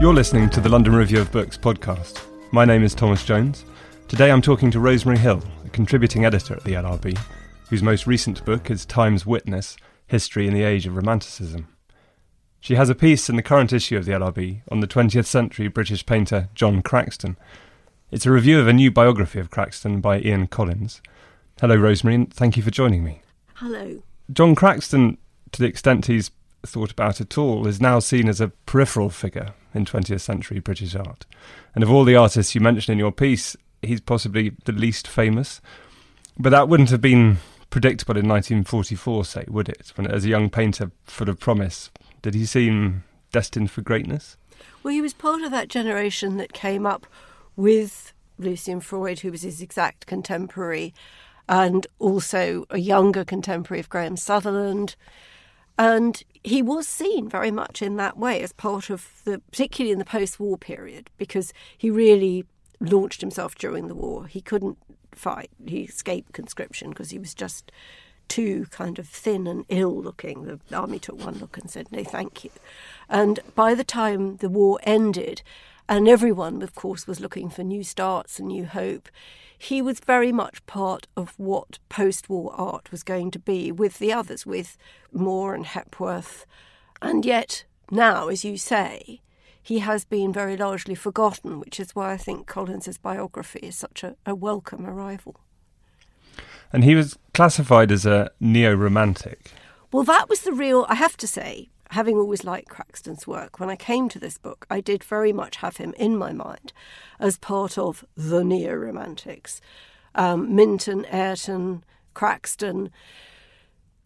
You're listening to the London Review of Books podcast. My name is Thomas Jones. Today I'm talking to Rosemary Hill, a contributing editor at the LRB, whose most recent book is Time's Witness History in the Age of Romanticism. She has a piece in the current issue of the LRB on the 20th century British painter John Craxton. It's a review of a new biography of Craxton by Ian Collins. Hello, Rosemary, and thank you for joining me. Hello. John Craxton, to the extent he's thought about at all, is now seen as a peripheral figure in 20th century British art. And of all the artists you mention in your piece, he's possibly the least famous. But that wouldn't have been predictable in 1944, say, would it? When, as a young painter full of promise, did he seem destined for greatness? Well, he was part of that generation that came up with Lucian Freud, who was his exact contemporary, and also a younger contemporary of Graham Sutherland. And he was seen very much in that way as part of the, particularly in the post war period, because he really launched himself during the war. He couldn't fight. He escaped conscription because he was just too kind of thin and ill looking. The army took one look and said, no, thank you. And by the time the war ended, and everyone, of course, was looking for new starts and new hope, he was very much part of what post war art was going to be with the others, with Moore and Hepworth. And yet, now, as you say, he has been very largely forgotten, which is why I think Collins's biography is such a, a welcome arrival. And he was classified as a neo romantic. Well, that was the real, I have to say, having always liked Craxton's work, when I came to this book, I did very much have him in my mind as part of the neo romantics. Um, Minton, Ayrton, Craxton,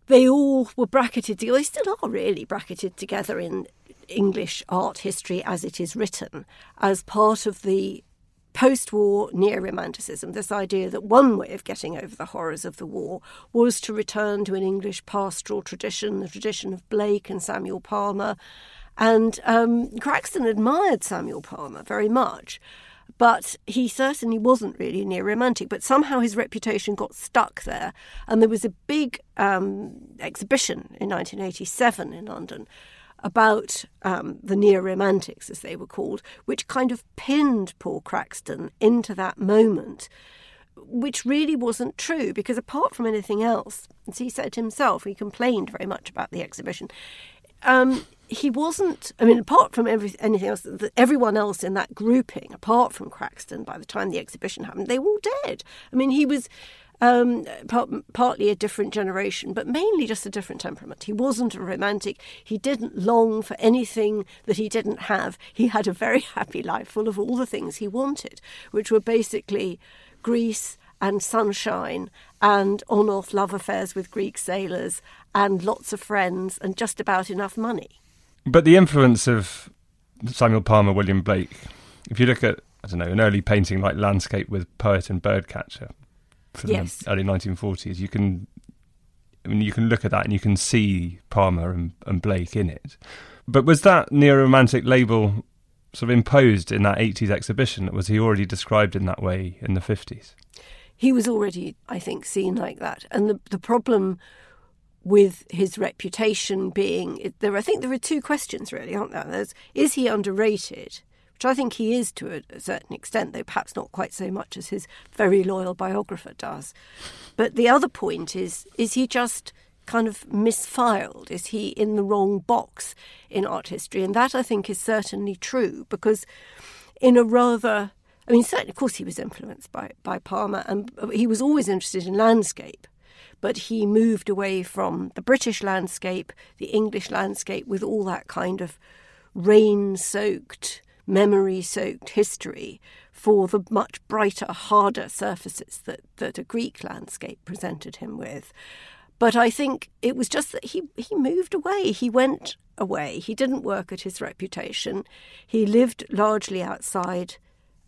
they all were bracketed together. They still are really bracketed together in English art history as it is written as part of the post war neo romanticism, this idea that one way of getting over the horrors of the war was to return to an English pastoral tradition, the tradition of Blake and Samuel Palmer. And um, Craxton admired Samuel Palmer very much. But he certainly wasn't really neo romantic, but somehow his reputation got stuck there. And there was a big um, exhibition in 1987 in London about um, the neo romantics, as they were called, which kind of pinned Paul Craxton into that moment, which really wasn't true because, apart from anything else, as he said himself, he complained very much about the exhibition. Um, he wasn't, I mean, apart from every, anything else, everyone else in that grouping, apart from Craxton, by the time the exhibition happened, they were all dead. I mean, he was um, part, partly a different generation, but mainly just a different temperament. He wasn't a romantic. He didn't long for anything that he didn't have. He had a very happy life full of all the things he wanted, which were basically Greece and sunshine and on off love affairs with Greek sailors and lots of friends and just about enough money. But the influence of Samuel Palmer, William Blake, if you look at, I don't know, an early painting like Landscape with Poet and Birdcatcher, from yes. the early 1940s, you can, I mean, you can look at that and you can see Palmer and, and Blake in it. But was that neo-romantic label sort of imposed in that 80s exhibition? Was he already described in that way in the 50s? He was already, I think, seen like that. And the, the problem with his reputation being there, I think there are two questions really, aren't there? There's, is he underrated? Which I think he is to a, certain extent, though perhaps not quite so much as his very loyal biographer does. But the other point is is he just kind of misfiled? Is he in the wrong box in art history? And that I think is certainly true because in a rather I mean, certainly, of course, he was influenced by, by Palmer, and he was always interested in landscape. But he moved away from the British landscape, the English landscape, with all that kind of rain soaked memory soaked history for the much brighter, harder surfaces that, that a Greek landscape presented him with. But I think it was just that he, he moved away. He went away. He didn't work at his reputation. He lived largely outside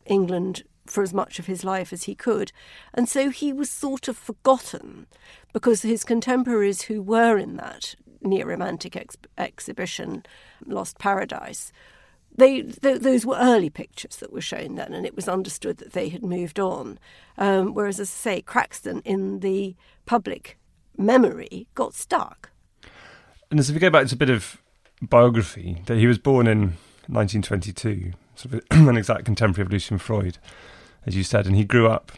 England for as much of his life as he could. And so he was sort of forgotten because his contemporaries who were in that neo romantic ex- exhibition, Lost Paradise, they, th- those were early pictures that were shown then, and it was understood that they had moved on. Um, whereas, as I say, Craxton in the public memory got stuck. And as if we go back to a bit of biography, that he was born in 1922, sort of an exact contemporary of Lucian Freud, as you said, and he grew up.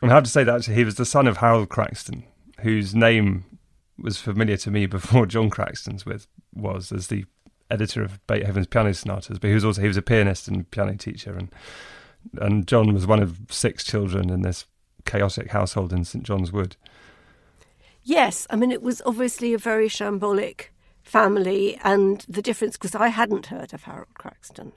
And I have to say that he was the son of Harold Craxton, whose name was familiar to me before John Craxton's with was as the editor of Beethoven's piano sonatas, but he was also he was a pianist and piano teacher, and and John was one of six children in this chaotic household in St John's Wood. Yes, I mean, it was obviously a very shambolic family, and the difference, because I hadn't heard of Harold Craxton,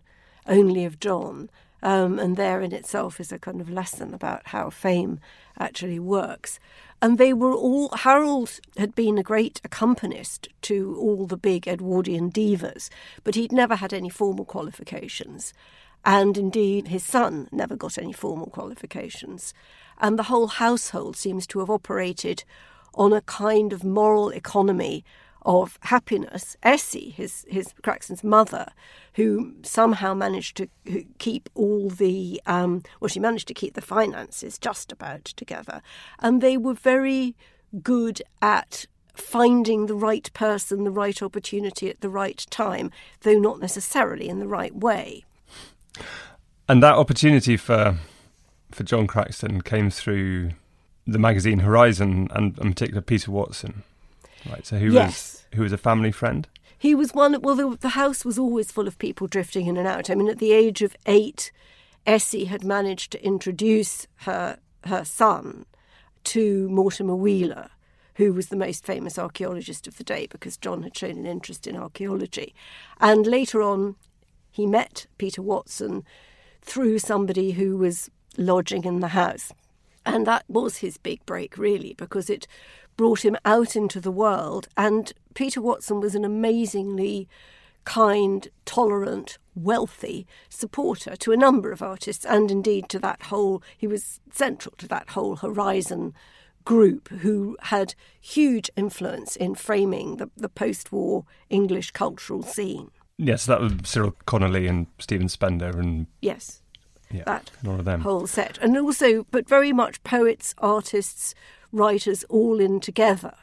only of John. Um, and there in itself is a kind of lesson about how fame actually works. And they were all, Harold had been a great accompanist to all the big Edwardian divas, but he'd never had any formal qualifications. And indeed, his son never got any formal qualifications. And the whole household seems to have operated on a kind of moral economy of happiness. Essie, his his Craxton's mother, who somehow managed to keep all the um, well, she managed to keep the finances just about together, and they were very good at finding the right person, the right opportunity at the right time, though not necessarily in the right way. And that opportunity for for John Craxton came through the magazine Horizon and in particular Peter Watson. Right, so who yes. was who was a family friend? He was one. Well, the, the house was always full of people drifting in and out. I mean, at the age of eight, Essie had managed to introduce her her son to Mortimer Wheeler, who was the most famous archaeologist of the day because John had shown an interest in archaeology. And later on, he met Peter Watson through somebody who was lodging in the house. And that was his big break, really, because it brought him out into the world. And Peter Watson was an amazingly kind, tolerant, wealthy supporter to a number of artists, and indeed to that whole, he was central to that whole Horizon group who had huge influence in framing the, the post war English cultural scene. Yes, that was Cyril Connolly and Stephen Spender and yes, yeah, that all of them. whole set, and also, but very much poets, artists, writers all in together.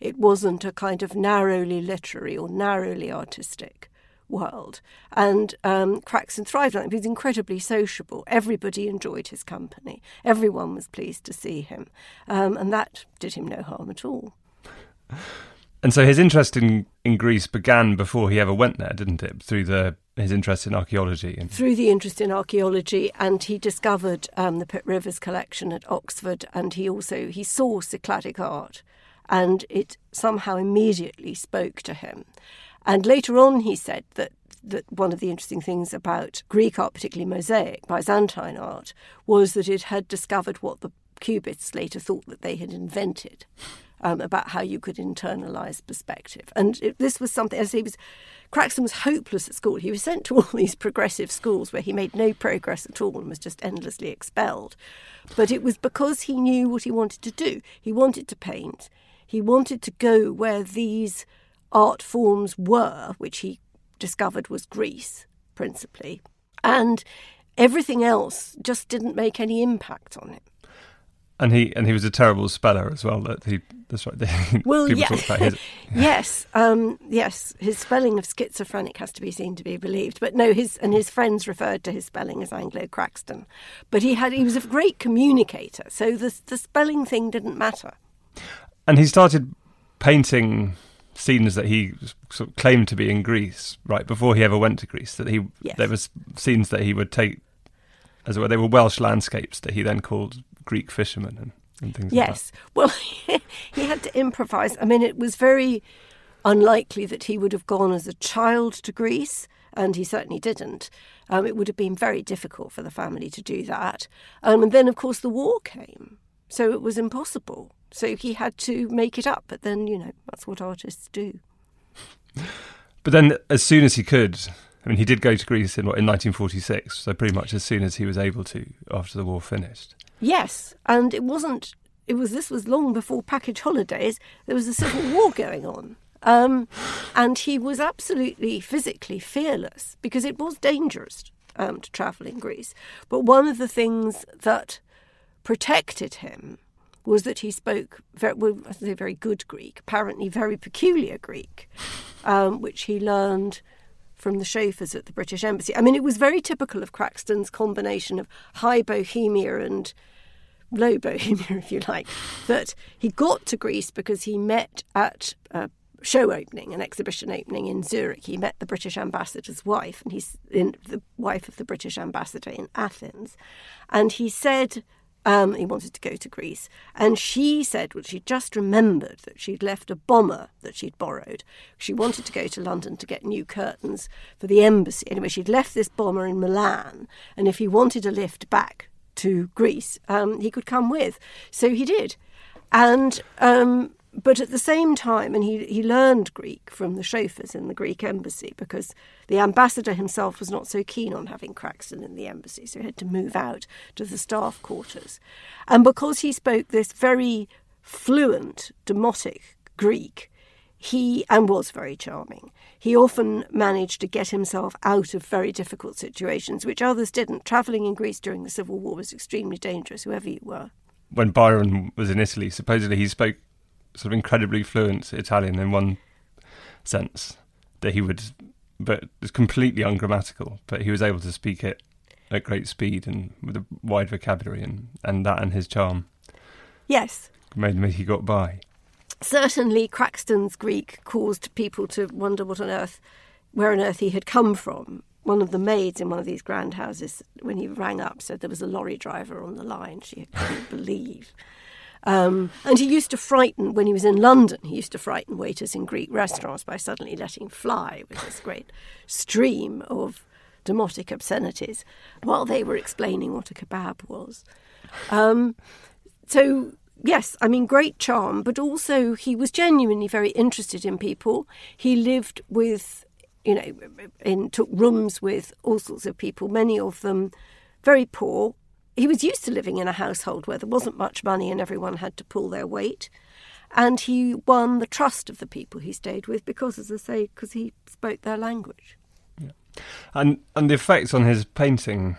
It wasn't a kind of narrowly literary or narrowly artistic world. And um, Craxton thrived on it. He was incredibly sociable. Everybody enjoyed his company. Everyone was pleased to see him. Um, and that did him no harm at all. And so his interest in, in Greece began before he ever went there, didn't it? Through the his interest in archaeology. And... Through the interest in archaeology, and he discovered um, the Pitt Rivers collection at Oxford, and he also he saw Cycladic art, and it somehow immediately spoke to him. And later on, he said that that one of the interesting things about Greek art, particularly mosaic, Byzantine art, was that it had discovered what the Cubists later thought that they had invented um, about how you could internalize perspective. And it, this was something, as he was, Craxton was hopeless at school. He was sent to all these progressive schools where he made no progress at all and was just endlessly expelled. But it was because he knew what he wanted to do. He wanted to paint. He wanted to go where these art forms were, which he discovered was Greece principally. And everything else just didn't make any impact on him. And he and he was a terrible speller as well. That he that's right. Well, People yeah. talk about his. yes, um, yes. His spelling of schizophrenic has to be seen to be believed. But no, his and his friends referred to his spelling as Anglo Craxton. But he had he was a great communicator, so the the spelling thing didn't matter. And he started painting scenes that he sort of claimed to be in Greece right before he ever went to Greece. That he Yes. there was scenes that he would take as it were. They were Welsh landscapes that he then called Greek fishermen and, and things Yes. Well, he had to improvise. I mean, it was very unlikely that he would have gone as a child to Greece, and he certainly didn't. Um, it would have been very difficult for the family to do that. Um, and then, of course, the war came. So it was impossible So he had to make it up. But then, you know, that's what artists do. But then, as soon as he could, I mean, he did go to Greece in what, in 1946. So pretty much as soon as he was able to after the war finished. Yes, and it wasn't. It was this was long before package holidays. There was a civil war going on, um, and he was absolutely physically fearless because it was dangerous um, to travel in Greece. But one of the things that protected him was that he spoke very, well, I say very good Greek, apparently very peculiar Greek, um, which he learned from the chauffeurs at the British Embassy. I mean, it was very typical of Craxton's combination of high bohemia and low bohemia, if you like, that he got to Greece because he met at a show opening, an exhibition opening in Zurich. He met the British ambassador's wife, and he's in, the wife of the British ambassador in Athens. And he said um, he wanted to go to Greece. And she said, well, she just remembered that she'd left a bomber that she'd borrowed. She wanted to go to London to get new curtains for the embassy. Anyway, she'd left this bomber in Milan. And if he wanted a lift back to Greece, um, he could come with. So he did. And um, but at the same time, and he, he learned Greek from the chauffeurs in the Greek embassy because the ambassador himself was not so keen on having Craxton in the embassy, so he had to move out to the staff quarters. And because he spoke this very fluent, demotic Greek, he and was very charming. He often managed to get himself out of very difficult situations, which others didn't. Travelling in Greece during the Civil War was extremely dangerous, whoever you were. When Byron was in Italy, supposedly he spoke sort of incredibly fluent Italian in one sense that he would, but it's completely ungrammatical. But he was able to speak it at great speed and with a wide vocabulary, and, and that and his charm. Yes. Made me he got by. Certainly, Craxton's Greek caused people to wonder what on earth, where on earth he had come from. One of the maids in one of these grand houses, when he rang up, said there was a lorry driver on the line. She couldn't believe. Um, and he used to frighten, when he was in London, he used to frighten waiters in Greek restaurants by suddenly letting fly with this great stream of demotic obscenities while they were explaining what a kebab was. Um, so, yes, I mean, great charm, but also he was genuinely very interested in people. He lived with, you know, in, took rooms with all sorts of people, many of them very poor, he was used to living in a household where there wasn't much money and everyone had to pull their weight. And he won the trust of the people he stayed with because, as I say, because he spoke their language. Yeah. And and the effects on his painting,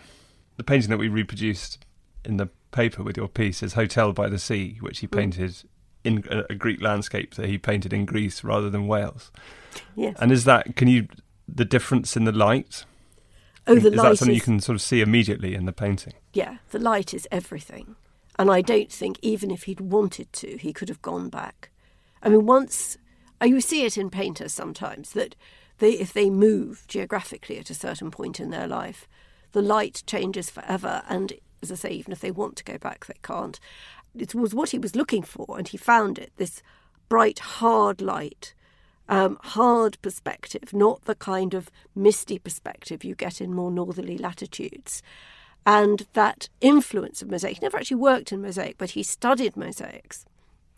the painting that we reproduced in the paper with your piece is Hotel by the Sea, which he mm. painted in a, a Greek landscape that he painted in Greece rather than Wales. Yes. And is that can you the difference in the light? Oh, the is light that something is, you can sort of see immediately in the painting? Yeah, the light is everything. And I don't think even if he'd wanted to, he could have gone back. I mean, once uh, you see it in painters sometimes that they, if they move geographically at a certain point in their life, the light changes forever. And as I say, even if they want to go back, they can't. It was what he was looking for, and he found it this bright, hard light um, hard perspective, not the kind of misty perspective you get in more northerly latitudes. And that influence of mosaic, he never actually worked in mosaic, but he studied mosaics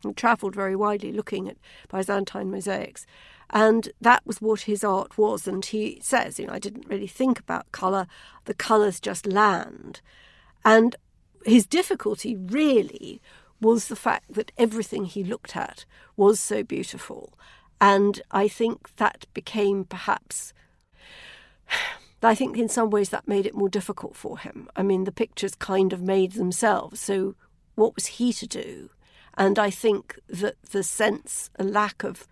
and travelled very widely looking at Byzantine mosaics. And that was what his art was. And he says, you know, I didn't really think about colour, the colours just land. And his difficulty really was the fact that everything he looked at was so beautiful and I think that became perhaps. I think in some ways that made it more difficult for him. I mean, the pictures kind of made themselves. So, what was he to do? And I think that the sense, a lack of,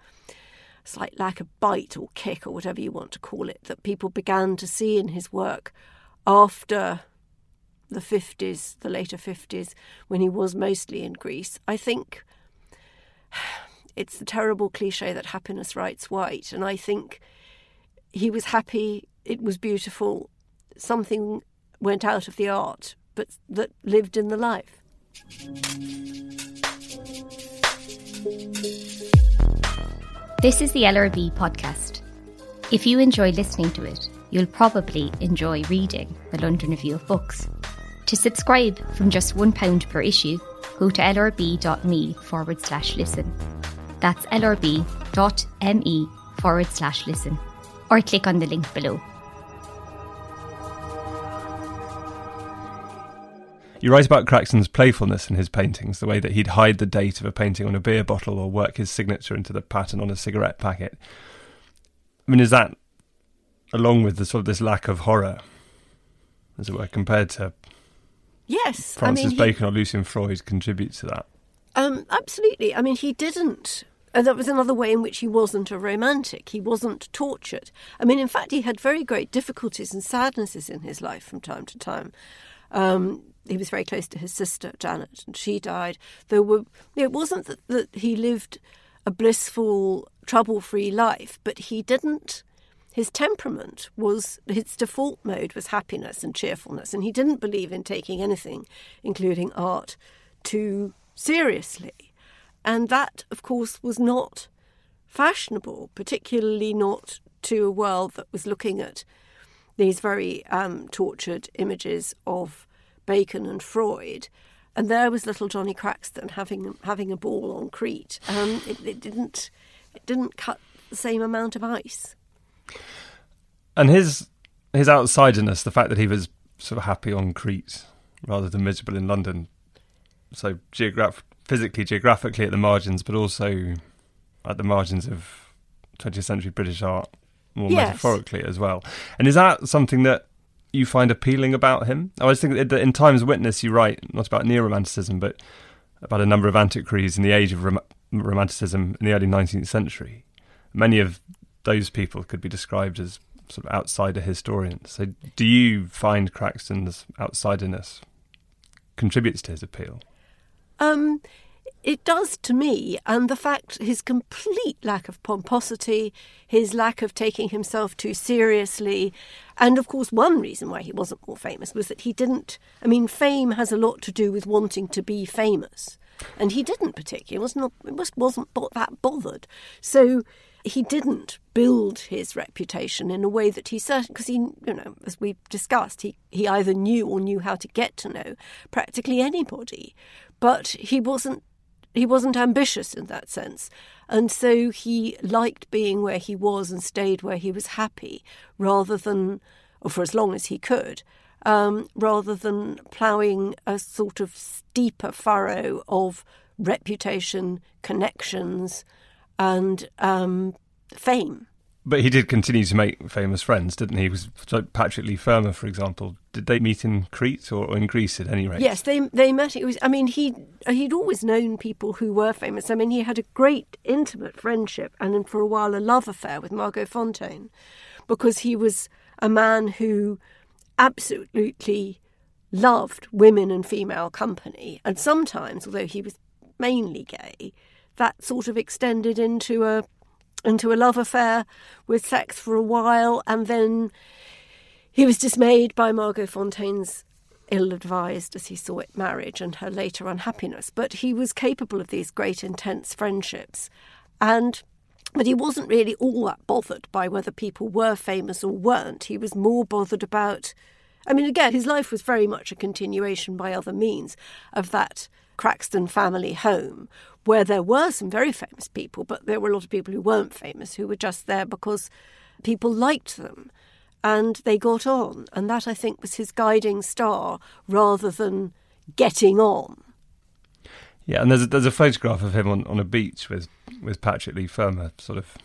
slight lack of bite or kick or whatever you want to call it, that people began to see in his work after the 50s, the later 50s, when he was mostly in Greece, I think it's the terrible cliche that happiness writes white. And I think he was happy, it was beautiful, something went out of the art, but that lived in the life. This is the LRB podcast. If you enjoy listening to it, you'll probably enjoy reading the London Review of Books. To subscribe from just £1 per issue, go to lrb.me forward slash listen. That's lrb.me forward slash listen. Or click on the link below. You write about Craxton's playfulness in his paintings, the way that he'd hide the date of a painting on a beer bottle or work his signature into the pattern on a cigarette packet. I mean, is that along with the sort of this lack of horror, as it were, compared to Yes, Francis I mean, Bacon or Lucian Freud contributes to that? Um, absolutely. I mean, he didn't. And that was another way in which he wasn't a romantic. He wasn't tortured. I mean, in fact, he had very great difficulties and sadnesses in his life from time to time. Um, he was very close to his sister Janet, and she died. There were. It wasn't that, that he lived a blissful, trouble-free life, but he didn't. His temperament was his default mode was happiness and cheerfulness, and he didn't believe in taking anything, including art, too seriously. And that, of course, was not fashionable, particularly not to a world that was looking at these very um, tortured images of Bacon and Freud. And there was little Johnny Craxton having having a ball on Crete. Um, it, it didn't it didn't cut the same amount of ice. And his his outsiderness, the fact that he was sort of happy on Crete rather than miserable in London, so geograph- physically, geographically at the margins, but also at the margins of 20th century British art, more Yes. metaphorically as well. And is that something that you find appealing about him? I was thinking that in Times Witness you write not about neo-romanticism, but about a number of antiquaries in the age of rom- romanticism in the early 19th century. Many of those people could be described as sort of outsider historians. So, do you find Craxton's outsiderness contributes to his appeal? Um, it does to me, and the fact his complete lack of pomposity, his lack of taking himself too seriously, and of course, one reason why he wasn't more famous was that he didn't. I mean, fame has a lot to do with wanting to be famous, and he didn't particularly. Was not was wasn't that bothered. So he didn't build his reputation in a way that he certain because he you know as we've discussed he he either knew or knew how to get to know practically anybody but he wasn't he wasn't ambitious in that sense and so he liked being where he was and stayed where he was happy rather than or for as long as he could um, rather than ploughing a sort of steeper furrow of reputation connections and um, fame. But he did continue to make famous friends, didn't he? Was like Patrick Leigh Fermor, for example. Did they meet in Crete or in Greece at any rate? Yes, they they met. It was. I mean, he he'd always known people who were famous. I mean, he had a great intimate friendship and for a while a love affair with Margot Fonteyn, because he was a man who absolutely loved women and female company, and sometimes, although he was mainly gay, that sort of extended into a into a love affair with sex for a while, and then he was dismayed by Margot Fonteyn's ill advised, as he saw it, marriage and her later unhappiness. But he was capable of these great, intense friendships. And but he wasn't really all that bothered by whether people were famous or weren't. He was more bothered about I mean, again, his life was very much a continuation by other means of that Craxton family home, where there were some very famous people, but there were a lot of people who weren't famous, who were just there because people liked them and they got on. And that, I think, was his guiding star rather than getting on. Yeah, and there's a, there's a photograph of him on, on a beach with, with Patrick Leigh Fermor, sort of,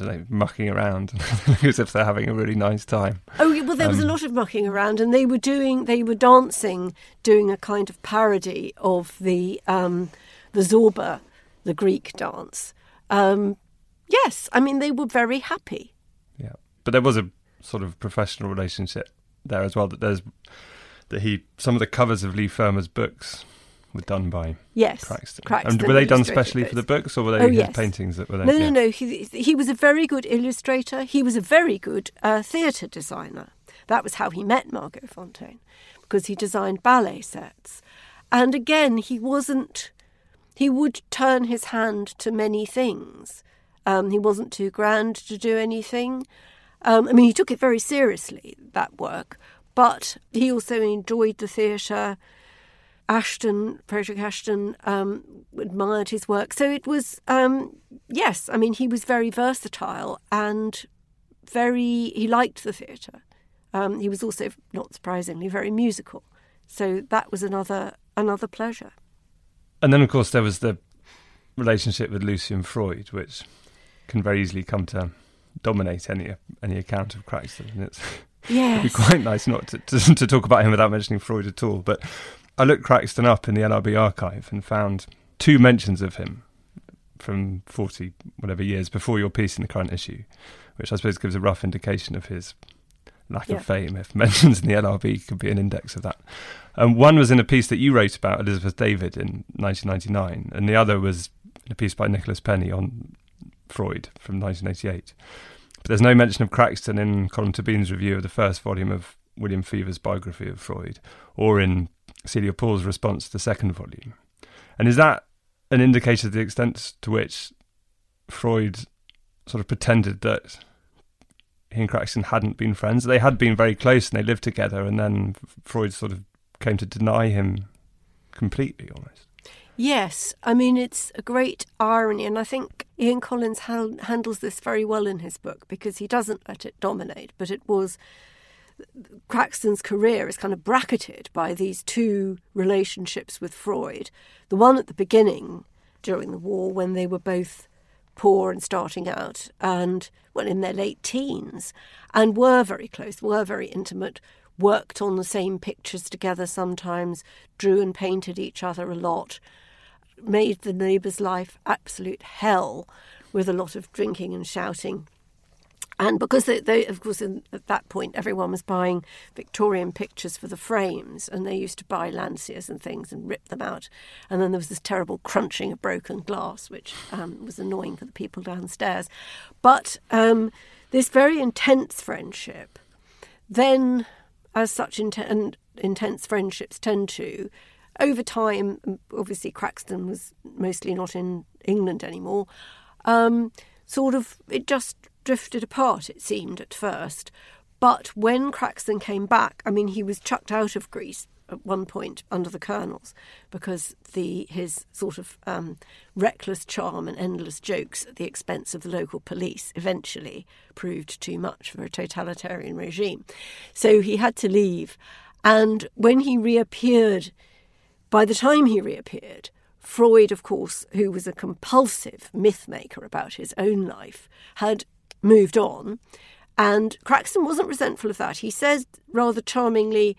I don't know, mucking around as if they're having a really nice time. Oh well, there was a Um, lot of mucking around, and they were doing, they were dancing, doing a kind of parody of the um, the Zorba, the Greek dance. Um, yes, I mean they were very happy. Yeah, but there was a sort of professional relationship there as well. That there's that he some of the covers of Leigh Fermor's books were done by Yes, Craxton. Craxton and were they done specially for the books, or were they Oh, his yes. paintings that were there? No, no, yeah. no. He he was a very good illustrator. He was a very good uh, theatre designer. That was how he met Margot Fonteyn, because he designed ballet sets. And again, he wasn't. He would turn his hand to many things. Um, he wasn't too grand to do anything. Um, I mean, he took it very seriously that work, but he also enjoyed the theatre. Ashton, Frederick Ashton, um, admired his work. So it was, um, yes, I mean, he was very versatile and very, he liked the theatre. Um, he was also, not surprisingly, very musical. So that was another another pleasure. And then, of course, there was the relationship with Lucian Freud, which can very easily come to dominate any any account of Craxton. And it's yes. it'd be quite nice not to, to, to talk about him without mentioning Freud at all. But I looked Craxton up in the LRB archive and found two mentions of him from 40 whatever years before your piece in the current issue, which I suppose gives a rough indication of his lack Yeah. of fame if mentions in the LRB could be an index of that. Um, one was in a piece that you wrote about Elizabeth David in 1999, and the other was in a piece by Nicholas Penny on Freud from 1988. But there's no mention of Craxton in Colm Tóibín's review of the first volume of William Feaver's biography of Freud, or in Celia Paul's response to the second volume. And is that an indicator of the extent to which Freud sort of pretended that he and Craxton hadn't been friends? They had been very close and they lived together, and then Freud sort of came to deny him completely almost. Yes, I mean, it's a great irony, and I think Ian Collins ha- handles this very well in his book because he doesn't let it dominate, but it was. Craxton's career is kind of bracketed by these two relationships with Freud. The one at the beginning during the war when they were both poor and starting out and, well, in their late teens and were very close, were very intimate, worked on the same pictures together sometimes, drew and painted each other a lot, made the neighbour's life absolute hell with a lot of drinking and shouting. And because they, they of course, in, at that point, everyone was buying Victorian pictures for the frames, and they used to buy Landseers and things and rip them out. And then there was this terrible crunching of broken glass, which um, was annoying for the people downstairs. But um, this very intense friendship, then, as such inten- intense friendships tend to, over time, obviously Craxton was mostly not in England anymore. Um, sort of, it just drifted apart, it seemed at first. But when Craxton came back, I mean, he was chucked out of Greece at one point under the colonels because the his sort of um, reckless charm and endless jokes at the expense of the local police eventually proved too much for a totalitarian regime. So he had to leave. And when he reappeared, by the time he reappeared, Freud, of course, who was a compulsive myth maker about his own life, had moved on. And Craxton wasn't resentful of that. He says rather charmingly,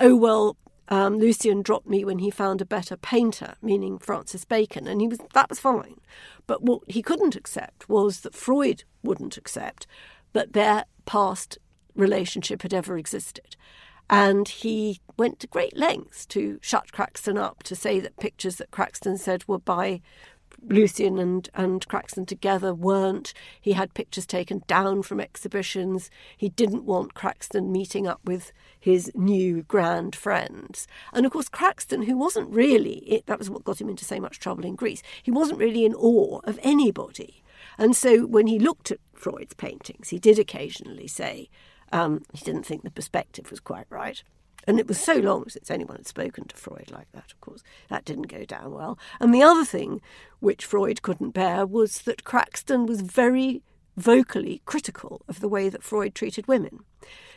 Oh, well, um, Lucian dropped me when he found a better painter, meaning Francis Bacon, and he was that was fine. But what he couldn't accept was that Freud wouldn't accept that their past relationship had ever existed. And he went to great lengths to shut Craxton up, to say that pictures that Craxton said were by Lucian and, and Craxton together weren't. He had pictures taken down from exhibitions. He didn't want Craxton meeting up with his new grand friends. And of course, Craxton, who wasn't really, it, that was what got him into so much trouble in Greece, he wasn't really in awe of anybody. And so when he looked at Freud's paintings, he did occasionally say um, he didn't think the perspective was quite right. And it was so long since anyone had spoken to Freud like that, of course. That didn't go down well. And the other thing which Freud couldn't bear was that Craxton was very vocally critical of the way that Freud treated women.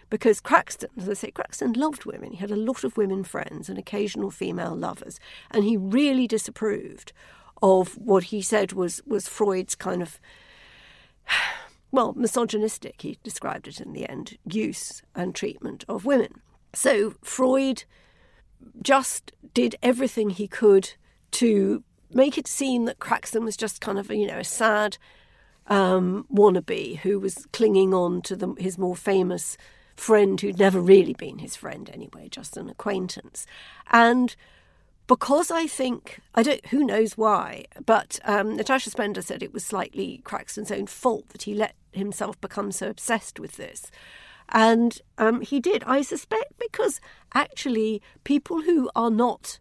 Because Craxton, as I say, Craxton loved women. He had a lot of women friends and occasional female lovers. And he really disapproved of what he said was, was Freud's kind of well, misogynistic, he described it in the end, use and treatment of women. So Freud just did everything he could to make it seem that Craxton was just kind of, you know, a sad um, wannabe who was clinging on to the, his more famous friend who'd never really been his friend anyway, just an acquaintance. And because I think I don't who knows why, but um, Natasha Spender said it was slightly Craxton's own fault that he let himself become so obsessed with this. And um, he did, I suspect, because actually people who are not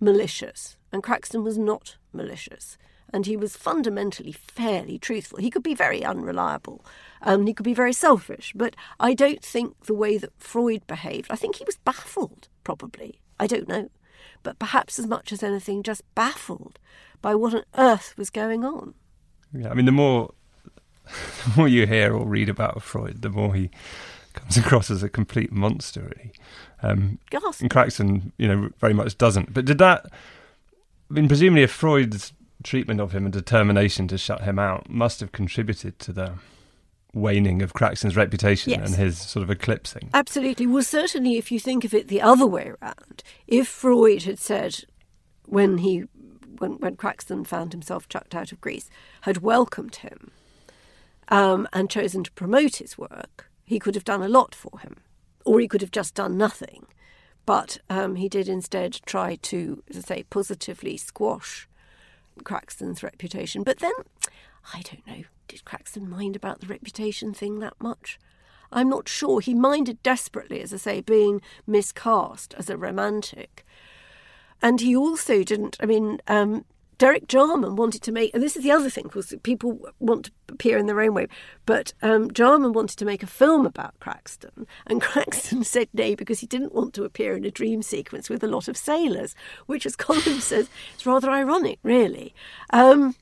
malicious, and Craxton was not malicious, and he was fundamentally fairly truthful. He could be very unreliable, um, he could be very selfish, but I don't think the way that Freud behaved, I think he was baffled, probably. I don't know. But perhaps as much as anything, just baffled by what on earth was going on. Yeah, I mean, the more the more you hear or read about Freud, the more he comes across as a complete monster, really. Um, and Craxton, you know, very much doesn't. But did that? I mean, presumably, if Freud's treatment of him and determination to shut him out must have contributed to the waning of Craxton's reputation yes. and his sort of eclipsing. Absolutely. Well, certainly, if you think of it the other way around, if Freud had said when he when, when Craxton found himself chucked out of Greece, had welcomed him um, and chosen to promote his work, he could have done a lot for him, or he could have just done nothing. But um, he did instead try to, as I say, positively squash Craxton's reputation. But then, I don't know, did Craxton mind about the reputation thing that much? I'm not sure. He minded desperately, as I say, being miscast as a romantic. And he also didn't, I mean, um, Derek Jarman wanted to make, and this is the other thing, because people want to appear in their own way, but um, Jarman wanted to make a film about Craxton, and Craxton said nay because he didn't want to appear in a dream sequence with a lot of sailors, which, as Collins says, is rather ironic, really. Um,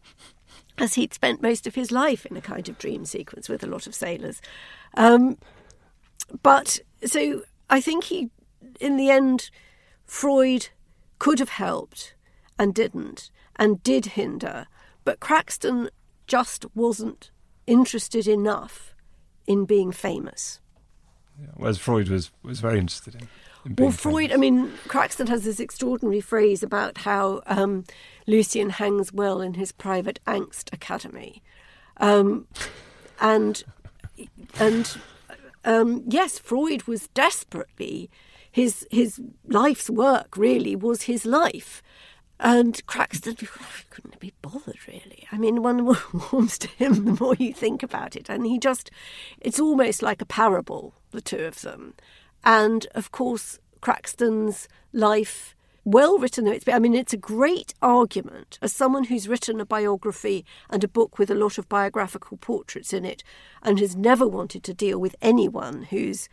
as he'd spent most of his life in a kind of dream sequence with a lot of sailors. Um, but so I think he, in the end, Freud could have helped and didn't and did hinder, but Craxton just wasn't interested enough in being famous. Yeah, whereas Freud was, was very interested in. in well, Freud, famous. I mean, Craxton has this extraordinary phrase about how um, Lucian hangs well in his private angst academy. Um, and and um, yes, Freud was desperately his his life's work really was his life, and Craxton couldn't be bothered, really. I mean, one warms to him the more you think about it. And he just, it's almost like a parable, the two of them. And of course, Craxton's life, well written though it's been, I mean, it's a great argument as someone who's written a biography and a book with a lot of biographical portraits in it and has never wanted to deal with anyone who's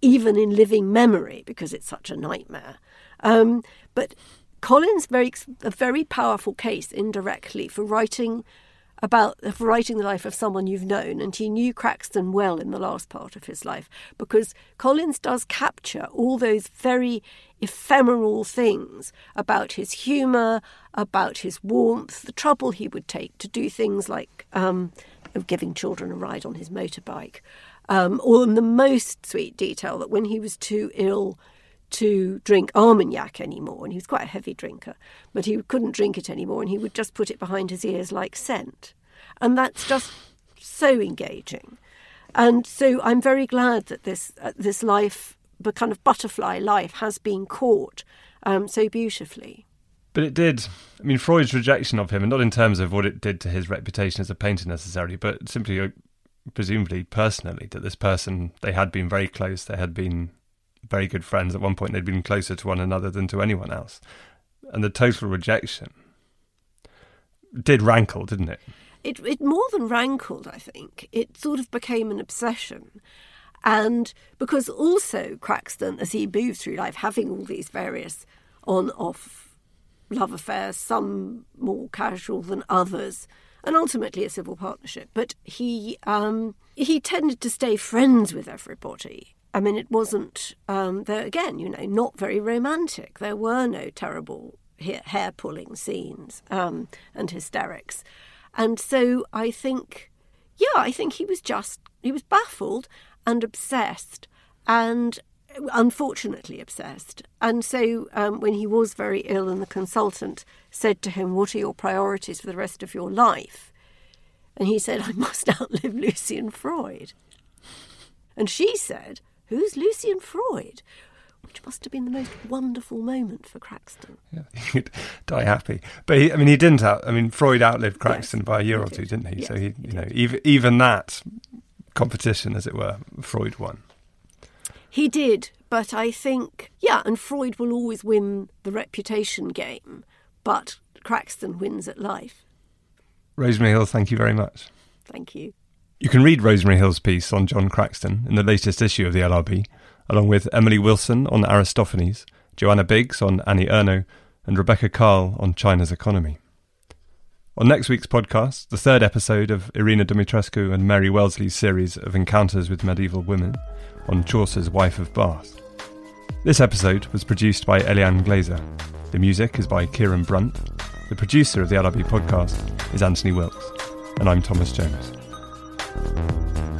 even in living memory because it's such a nightmare. Um, but Collins makes a very powerful case indirectly for writing about for writing the life of someone you've known, and he knew Craxton well in the last part of his life because Collins does capture all those very ephemeral things about his humour, about his warmth, the trouble he would take to do things like um, giving children a ride on his motorbike, um, or in the most sweet detail that when he was too ill to drink Armagnac anymore, and he was quite a heavy drinker, but he couldn't drink it anymore, and he would just put it behind his ears like scent. And that's just so engaging. And so I'm very glad that this uh, this life, the kind of butterfly life, has been caught um, so beautifully. But it did. I mean, Freud's rejection of him, and not in terms of what it did to his reputation as a painter necessarily, but simply, uh, presumably, personally, that this person they had been very close. They had been very good friends. At one point, they'd been closer to one another than to anyone else. And the total rejection did rankle, didn't it? It, it more than rankled, I think. It sort of became an obsession. And because also Craxton, as he moved through life, having all these various on off love affairs, some more casual than others, and ultimately a civil partnership. But he um, he tended to stay friends with everybody. I mean, it wasn't, um, there again, you know, not very romantic. There were no terrible hair pulling scenes um, and hysterics. And so I think, yeah, I think he was just, he was baffled and obsessed and unfortunately obsessed. And so um, when he was very ill and the consultant said to him, What are your priorities for the rest of your life? And he said, I must outlive Lucian Freud. And she said, Who's Lucian Freud? Which must have been the most wonderful moment for Craxton. Yeah, he'd die happy. But he, I mean, he didn't out. I mean, Freud outlived Craxton yes, by a year or did. two, didn't he? Yes, so he, he you know, even even that competition, as it were, Freud won. He did, but I think, yeah, and Freud will always win the reputation game, but Craxton wins at life. Rosemary Hill, thank you very much. Thank you. You can read Rosemary Hill's piece on John Craxton in the latest issue of the LRB, along with Emily Wilson on Aristophanes, Joanna Biggs on Annie Ernaux, and Rebecca Karl on China's economy. On next week's podcast, the third episode of Irina Dumitrescu and Mary Wellesley's series of encounters with medieval women on Chaucer's Wife of Bath. This episode was produced by Eliane Glaser. The music is by Kieran Brunt. The producer of the LRB podcast is Anthony Wilks. And I'm Thomas Jones. Thank you.